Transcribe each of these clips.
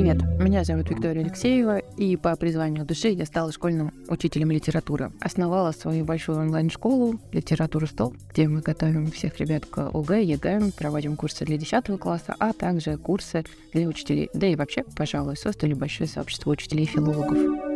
Привет, меня зовут Виктория Алексеева, и по призванию души я стала школьным учителем литературы. Основала свою большую онлайн-школу «Литература 100», где мы готовим всех ребят к ОГЭ, ЕГЭ, проводим курсы для 10 класса, а также курсы для учителей. Да и вообще, пожалуй, создали большое сообщество учителей-филологов.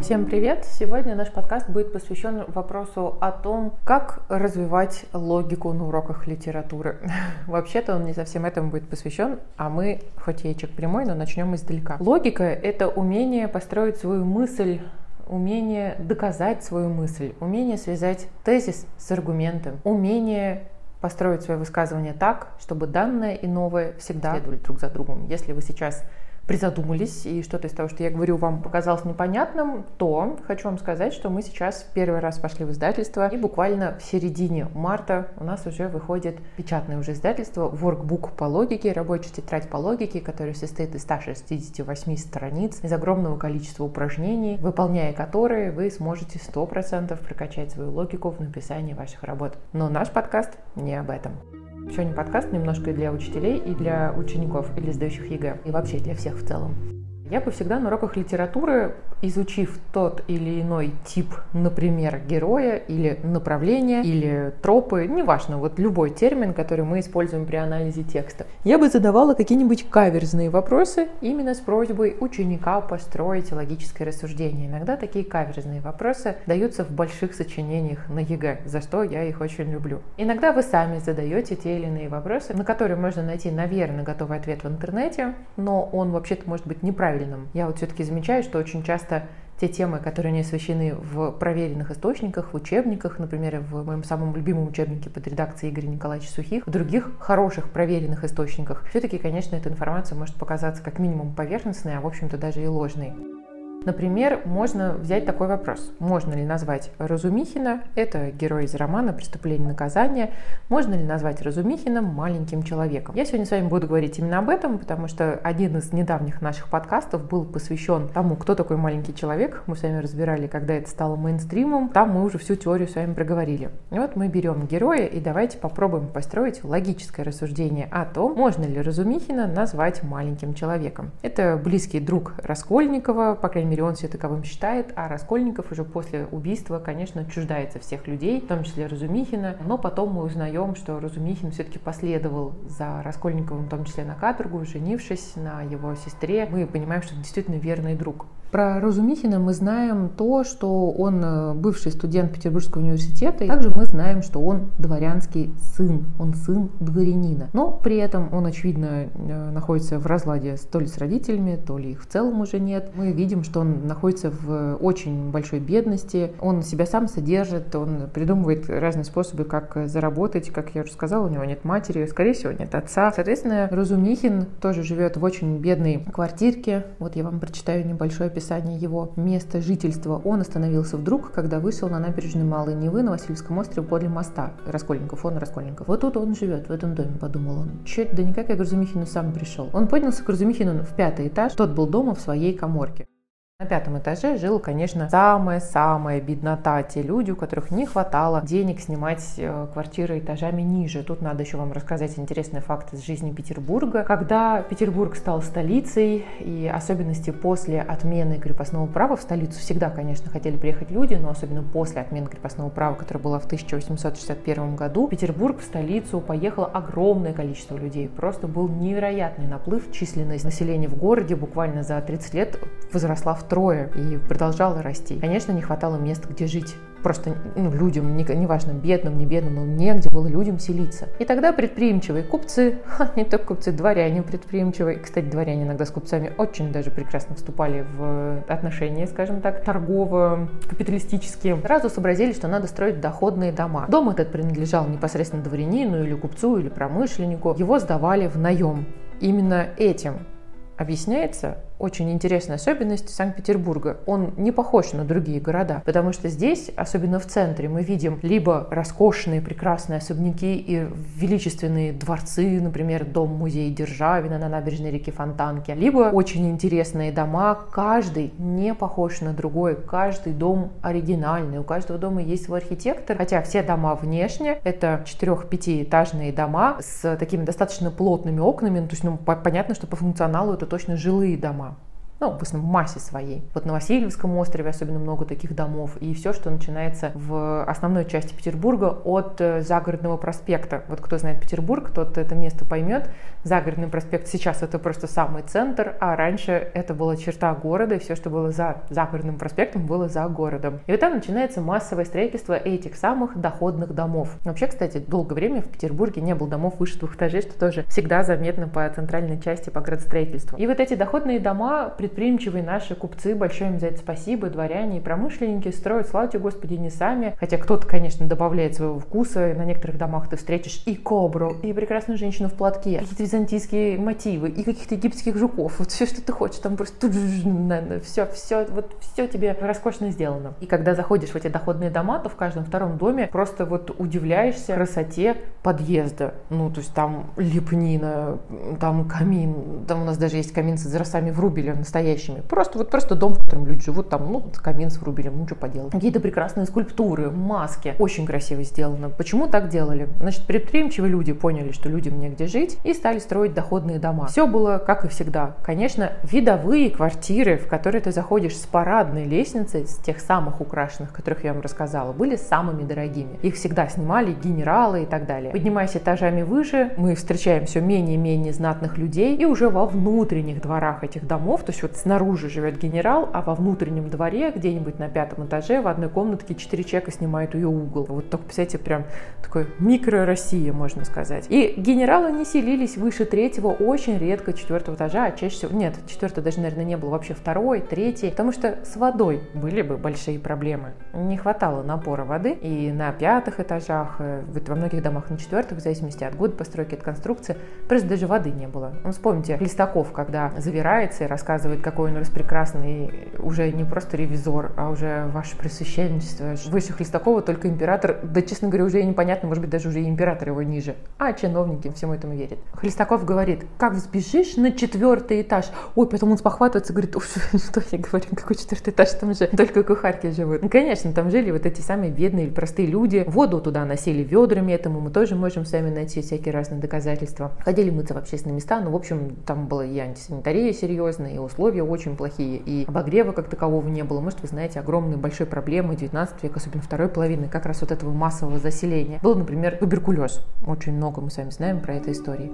Всем привет! Сегодня наш подкаст будет посвящен вопросу о том, как развивать логику на уроках литературы. Вообще-то он не совсем этому будет посвящен, а мы, хоть яичек прямой, но начнем издалека. Логика — это умение построить свою мысль умение доказать свою мысль, умение связать тезис с аргументом, умение построить свое высказывание так, чтобы данное и новое всегда следовали друг за другом. Если вы сейчас призадумались, и что-то из того, что я говорю, вам показалось непонятным, то хочу вам сказать, что мы сейчас первый раз пошли в издательство, и буквально в середине марта у нас уже выходит печатное уже издательство Workbook по логике, рабочая тетрадь по логике, которая состоит из 168 страниц, из огромного количества упражнений, выполняя которые вы сможете 100% прокачать свою логику в написании ваших работ. Но наш подкаст не об этом. Сегодня подкаст немножко для учителей, и для учеников, или сдающих ЕГЭ, и вообще для всех в целом. Я бы всегда на уроках литературы, изучив тот или иной тип, например, героя или направления, или тропы, неважно, вот любой термин, который мы используем при анализе текста, я бы задавала какие-нибудь каверзные вопросы именно с просьбой ученика построить логическое рассуждение. Иногда такие каверзные вопросы даются в больших сочинениях на ЕГЭ, за что я их очень люблю. Иногда вы сами задаете те или иные вопросы, на которые можно найти, наверное, готовый ответ в интернете, но он вообще-то может быть неправильным правильным. Я вот все-таки замечаю, что очень часто те темы, которые не освещены в проверенных источниках, в учебниках, например, в моем самом любимом учебнике под редакцией Игоря Николаевича Сухих, в других хороших проверенных источниках, все-таки, конечно, эта информация может показаться как минимум поверхностной, а в общем-то даже и ложной. Например, можно взять такой вопрос. Можно ли назвать Разумихина, это герой из романа «Преступление и наказание», можно ли назвать Разумихина маленьким человеком? Я сегодня с вами буду говорить именно об этом, потому что один из недавних наших подкастов был посвящен тому, кто такой маленький человек. Мы с вами разбирали, когда это стало мейнстримом. Там мы уже всю теорию с вами проговорили. И вот мы берем героя и давайте попробуем построить логическое рассуждение о том, можно ли Разумихина назвать маленьким человеком. Это близкий друг Раскольникова, по крайней мере, мере, он себя таковым считает, а Раскольников уже после убийства, конечно, отчуждается всех людей, в том числе Разумихина, но потом мы узнаем, что Разумихин все-таки последовал за Раскольниковым, в том числе на каторгу, женившись на его сестре. Мы понимаем, что это действительно верный друг. Про Разумихина мы знаем то, что он э, бывший студент Петербургского университета, и также мы знаем, что он дворянский сын, он сын дворянина. Но при этом он, очевидно, э, находится в разладе то ли с родителями, то ли их в целом уже нет. Мы видим, что он находится в очень большой бедности, он себя сам содержит, он придумывает разные способы, как заработать, как я уже сказала, у него нет матери, скорее всего, нет отца. Соответственно, Разумихин тоже живет в очень бедной квартирке. Вот я вам прочитаю небольшое описание описании его места жительства, он остановился вдруг, когда вышел на набережную Малой Невы на Васильевском острове подле моста Раскольников, он Раскольников. Вот тут он живет, в этом доме, подумал он. Че, да никак я к Разумихину сам пришел. Он поднялся к Разумихину в пятый этаж, тот был дома в своей коморке. На пятом этаже жил, конечно, самая-самая беднота. Те люди, у которых не хватало денег снимать э, квартиры этажами ниже. Тут надо еще вам рассказать интересный факт из жизни Петербурга. Когда Петербург стал столицей, и особенности после отмены крепостного права в столицу всегда, конечно, хотели приехать люди, но особенно после отмены крепостного права, которое было в 1861 году, в Петербург, в столицу поехало огромное количество людей. Просто был невероятный наплыв. Численность населения в городе буквально за 30 лет возросла в втрое и продолжала расти. Конечно, не хватало мест, где жить просто ну, людям, неважно, не бедным, не бедным, но негде было людям селиться. И тогда предприимчивые купцы, ха, не только купцы, дворяне предприимчивые, кстати, дворяне иногда с купцами очень даже прекрасно вступали в отношения, скажем так, торгово-капиталистические, сразу сообразили, что надо строить доходные дома. Дом этот принадлежал непосредственно дворянину или купцу, или промышленнику. Его сдавали в наем. Именно этим объясняется очень интересная особенность Санкт-Петербурга. Он не похож на другие города, потому что здесь, особенно в центре, мы видим либо роскошные, прекрасные особняки и величественные дворцы, например, дом-музей Державина на набережной реки Фонтанки, либо очень интересные дома, каждый не похож на другой, каждый дом оригинальный, у каждого дома есть свой архитектор, хотя все дома внешне это 4-5-этажные дома с такими достаточно плотными окнами, ну, то есть ну, понятно, что по функционалу это точно жилые дома ну, в основном массе своей. Вот на Васильевском острове особенно много таких домов, и все, что начинается в основной части Петербурга от э, Загородного проспекта. Вот кто знает Петербург, тот это место поймет. Загородный проспект сейчас это просто самый центр, а раньше это была черта города, и все, что было за Загородным проспектом, было за городом. И вот там начинается массовое строительство этих самых доходных домов. Вообще, кстати, долгое время в Петербурге не было домов выше двух этажей, что тоже всегда заметно по центральной части, по градостроительству. И вот эти доходные дома предприимчивые наши купцы, большое им за это спасибо, дворяне и промышленники строят, слава Господи, не сами. Хотя кто-то, конечно, добавляет своего вкуса. На некоторых домах ты встретишь и кобру, и прекрасную женщину в платке, какие-то византийские мотивы, и каких-то египетских жуков. Вот все, что ты хочешь, там просто все, все, вот все тебе роскошно сделано. И когда заходишь в эти доходные дома, то в каждом втором доме просто вот удивляешься красоте подъезда. Ну, то есть там лепнина, там камин, там у нас даже есть камин с израстами врубеля, настоящими. Просто вот просто дом, в котором люди живут, там, ну, камин с врубелем, ну, что поделать. Какие-то прекрасные скульптуры, маски. Очень красиво сделано. Почему так делали? Значит, предприимчивые люди поняли, что людям негде жить, и стали строить доходные дома. Все было, как и всегда. Конечно, видовые квартиры, в которые ты заходишь с парадной лестницей, с тех самых украшенных, которых я вам рассказала, были самыми дорогими. Их всегда снимали генералы и так далее. Поднимаясь этажами выше, мы встречаем все менее и менее знатных людей, и уже во внутренних дворах этих домов, то есть вот снаружи живет генерал, а во внутреннем дворе, где-нибудь на пятом этаже, в одной комнатке четыре человека снимают ее угол. Вот только, представляете, прям такой микро-Россия, можно сказать. И генералы не селились выше третьего, очень редко четвертого этажа, а чаще всего, нет, четвертого даже, наверное, не было, вообще второй, третий, потому что с водой были бы большие проблемы. Не хватало напора воды, и на пятых этажах, э, во многих домах на четвертых, в зависимости от года постройки, от конструкции, просто даже воды не было. Ну, вспомните Листаков, когда завирается и рассказывает рассказывает, какой он распрекрасный, уже не просто ревизор, а уже ваше пресвященничество. Выше Хлестакова только император, да, честно говоря, уже и непонятно, может быть, даже уже и император его ниже. А чиновники всему этому верят. Хлестаков говорит, как взбежишь на четвертый этаж? Ой, потом он спохватывается, говорит, что я говорю, какой четвертый этаж, там же только кухарки живут. Ну, конечно, там жили вот эти самые бедные или простые люди. Воду туда носили ведрами, этому мы тоже можем сами найти всякие разные доказательства. Ходили мыться в общественные места, ну, в общем, там была и антисанитария серьезная, и условия условия очень плохие, и обогрева как такового не было. Может, вы знаете, огромные большой проблемы 19 века, особенно второй половины, как раз вот этого массового заселения. Был, например, туберкулез. Очень много мы с вами знаем про эту историю.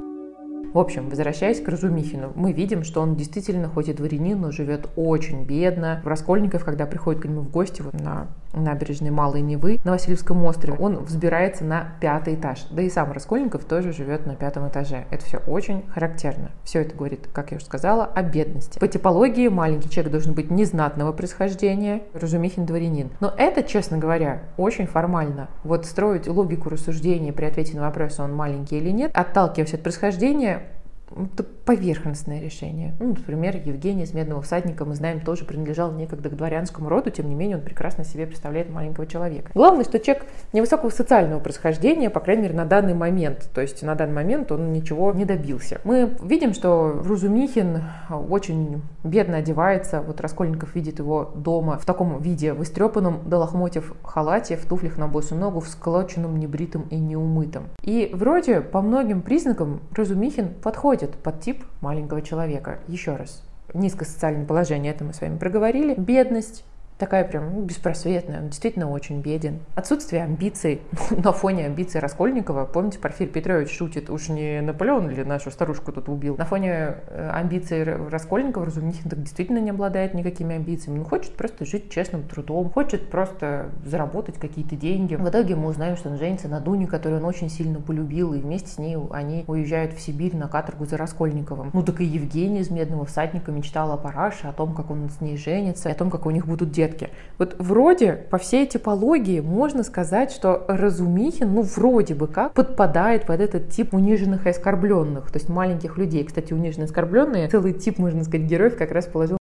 В общем, возвращаясь к Разумихину, мы видим, что он действительно, хоть и дворянин, но живет очень бедно. В Раскольников, когда приходит к нему в гости вот на набережной Малой Невы на Васильевском острове, он взбирается на пятый этаж. Да и сам Раскольников тоже живет на пятом этаже. Это все очень характерно. Все это говорит, как я уже сказала, о бедности. По типологии маленький человек должен быть незнатного происхождения, Разумихин дворянин. Но это, честно говоря, очень формально. Вот строить логику рассуждения при ответе на вопрос, он маленький или нет, отталкиваясь от происхождения, это поверхностное решение. Ну, например, Евгений из «Медного всадника», мы знаем, тоже принадлежал некогда к дворянскому роду, тем не менее он прекрасно себе представляет маленького человека. Главное, что человек невысокого социального происхождения, по крайней мере, на данный момент. То есть на данный момент он ничего не добился. Мы видим, что Рузумихин очень бедно одевается. Вот Раскольников видит его дома в таком виде, в истрепанном до лохмотьев халате, в туфлях на босую ногу, в сколоченном, небритом и неумытом. И вроде по многим признакам Разумихин подходит подходит под тип маленького человека. Еще раз, низкое социальное положение, это мы с вами проговорили, бедность, такая прям ну, беспросветная, он действительно очень беден. Отсутствие амбиций на фоне амбиций Раскольникова. Помните, Порфирий Петрович шутит, уж не Наполеон ли нашу старушку тут убил? На фоне э, амбиций Раскольникова Разумихин так действительно не обладает никакими амбициями. Он хочет просто жить честным трудом, хочет просто заработать какие-то деньги. В итоге мы узнаем, что он женится на Дуне, которую он очень сильно полюбил, и вместе с ней они уезжают в Сибирь на каторгу за Раскольниковым. Ну так и Евгений из «Медного всадника» мечтал о Параше, о том, как он с ней женится, о том, как у них будут дети сетке. Вот вроде по всей типологии можно сказать, что Разумихин, ну вроде бы как, подпадает под этот тип униженных и оскорбленных, то есть маленьких людей. Кстати, униженные и оскорбленные, целый тип, можно сказать, героев как раз положил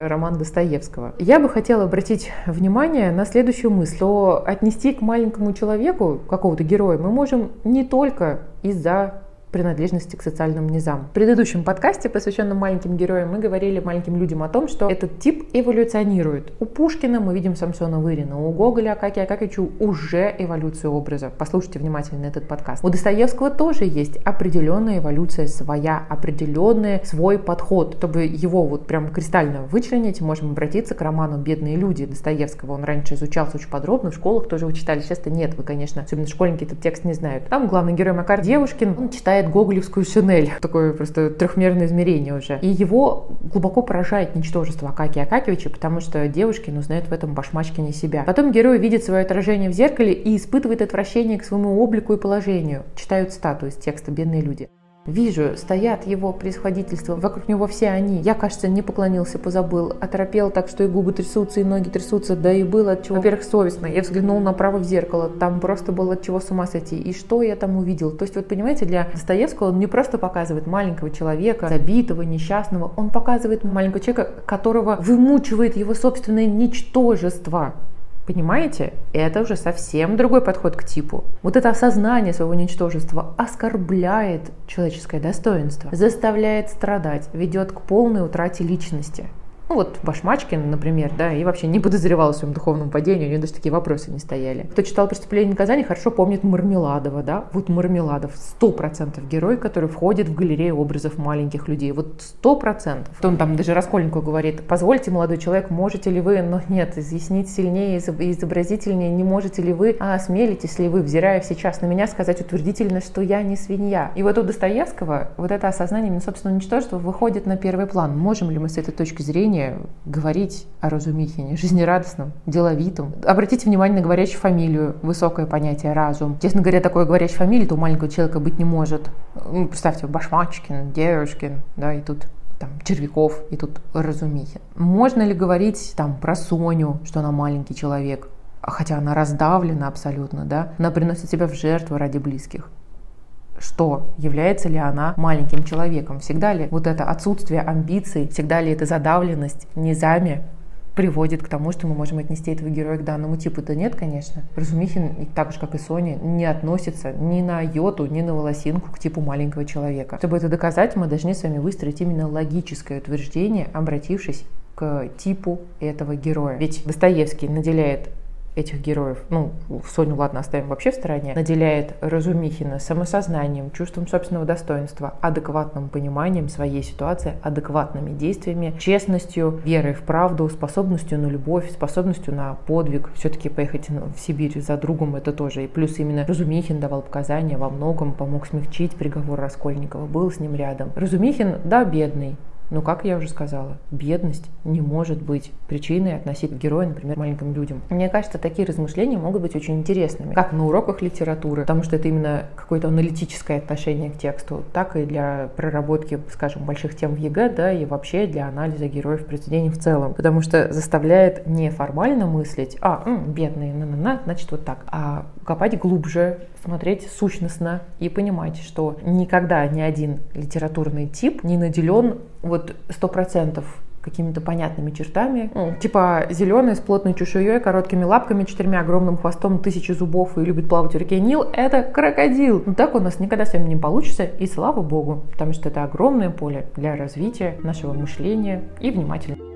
роман Достоевского. Я бы хотела обратить внимание на следующую мысль, что отнести к маленькому человеку какого-то героя мы можем не только из-за принадлежности к социальным низам. В предыдущем подкасте, посвященном маленьким героям, мы говорили маленьким людям о том, что этот тип эволюционирует. У Пушкина мы видим Самсона Вырина, у Гоголя Акакия Акакича уже эволюция образа. Послушайте внимательно этот подкаст. У Достоевского тоже есть определенная эволюция своя, определенный свой подход. Чтобы его вот прям кристально вычленить, можем обратиться к роману «Бедные люди» Достоевского. Он раньше изучался очень подробно, в школах тоже его читали. Сейчас-то нет, вы, конечно, особенно школьники этот текст не знают. Там главный герой Макар Девушкин, он читает читает гоголевскую Шинель, такое просто трехмерное измерение уже. И его глубоко поражает ничтожество Акаки Акакевича, потому что девушки узнают в этом башмачкине себя. Потом герой видит свое отражение в зеркале и испытывает отвращение к своему облику и положению. Читают статую из текста «Бедные люди». Вижу, стоят его происходительство, вокруг него все они. Я, кажется, не поклонился, позабыл, оторопел так, что и губы трясутся, и ноги трясутся, да и было от чего. Во-первых, совестно. Я взглянул направо в зеркало, там просто было от чего с ума сойти. И что я там увидел? То есть, вот понимаете, для Достоевского он не просто показывает маленького человека, забитого, несчастного, он показывает маленького человека, которого вымучивает его собственное ничтожество. Понимаете? Это уже совсем другой подход к типу. Вот это осознание своего ничтожества оскорбляет человеческое достоинство, заставляет страдать, ведет к полной утрате личности. Ну вот Башмачкин, например, да, и вообще не подозревал о своем духовном падении, у него даже такие вопросы не стояли. Кто читал «Преступление и наказание», хорошо помнит Мармеладова, да, вот Мармеладов, сто процентов герой, который входит в галерею образов маленьких людей, вот сто процентов. Он там даже Раскольнику говорит, позвольте, молодой человек, можете ли вы, но нет, изъяснить сильнее, изобразительнее, не можете ли вы, а осмелитесь ли вы, взирая сейчас на меня, сказать утвердительно, что я не свинья. И вот у Достоевского вот это осознание собственного ничтожества выходит на первый план. Можем ли мы с этой точки зрения умение говорить о Разумихине, жизнерадостном, деловитом. Обратите внимание на говорящую фамилию, высокое понятие разум. Честно говоря, такой говорящей фамилии то у маленького человека быть не может. Ну, представьте, Башмачкин, Девушкин, да, и тут там, Червяков, и тут Разумихин. Можно ли говорить там про Соню, что она маленький человек, хотя она раздавлена абсолютно, да, она приносит себя в жертву ради близких что является ли она маленьким человеком, всегда ли вот это отсутствие амбиций, всегда ли эта задавленность низами приводит к тому, что мы можем отнести этого героя к данному типу. Да нет, конечно. Разумихин, так же как и Соня, не относится ни на йоту, ни на волосинку к типу маленького человека. Чтобы это доказать, мы должны с вами выстроить именно логическое утверждение, обратившись к типу этого героя. Ведь Достоевский наделяет этих героев, ну, Соню, ладно, оставим вообще в стороне, наделяет Разумихина самосознанием, чувством собственного достоинства, адекватным пониманием своей ситуации, адекватными действиями, честностью, верой в правду, способностью на любовь, способностью на подвиг. Все-таки поехать в Сибирь за другом это тоже. И плюс именно Разумихин давал показания во многом, помог смягчить приговор Раскольникова, был с ним рядом. Разумихин, да, бедный, но, как я уже сказала, бедность не может быть причиной относить героя, например, к маленьким людям. Мне кажется, такие размышления могут быть очень интересными, как на уроках литературы, потому что это именно какое-то аналитическое отношение к тексту, так и для проработки, скажем, больших тем в ЕГЭ, да, и вообще для анализа героев произведений в целом, потому что заставляет не формально мыслить, а, м, бедные, на-на-на, значит вот так, а копать глубже, смотреть сущностно и понимать, что никогда ни один литературный тип не наделен вот сто процентов какими-то понятными чертами. Mm. Типа зеленый с плотной чешуей, короткими лапками, четырьмя огромным хвостом, тысячи зубов и любит плавать в реке Нил. Это крокодил. Но так у нас никогда с вами не получится, и слава богу, потому что это огромное поле для развития нашего мышления и внимательности.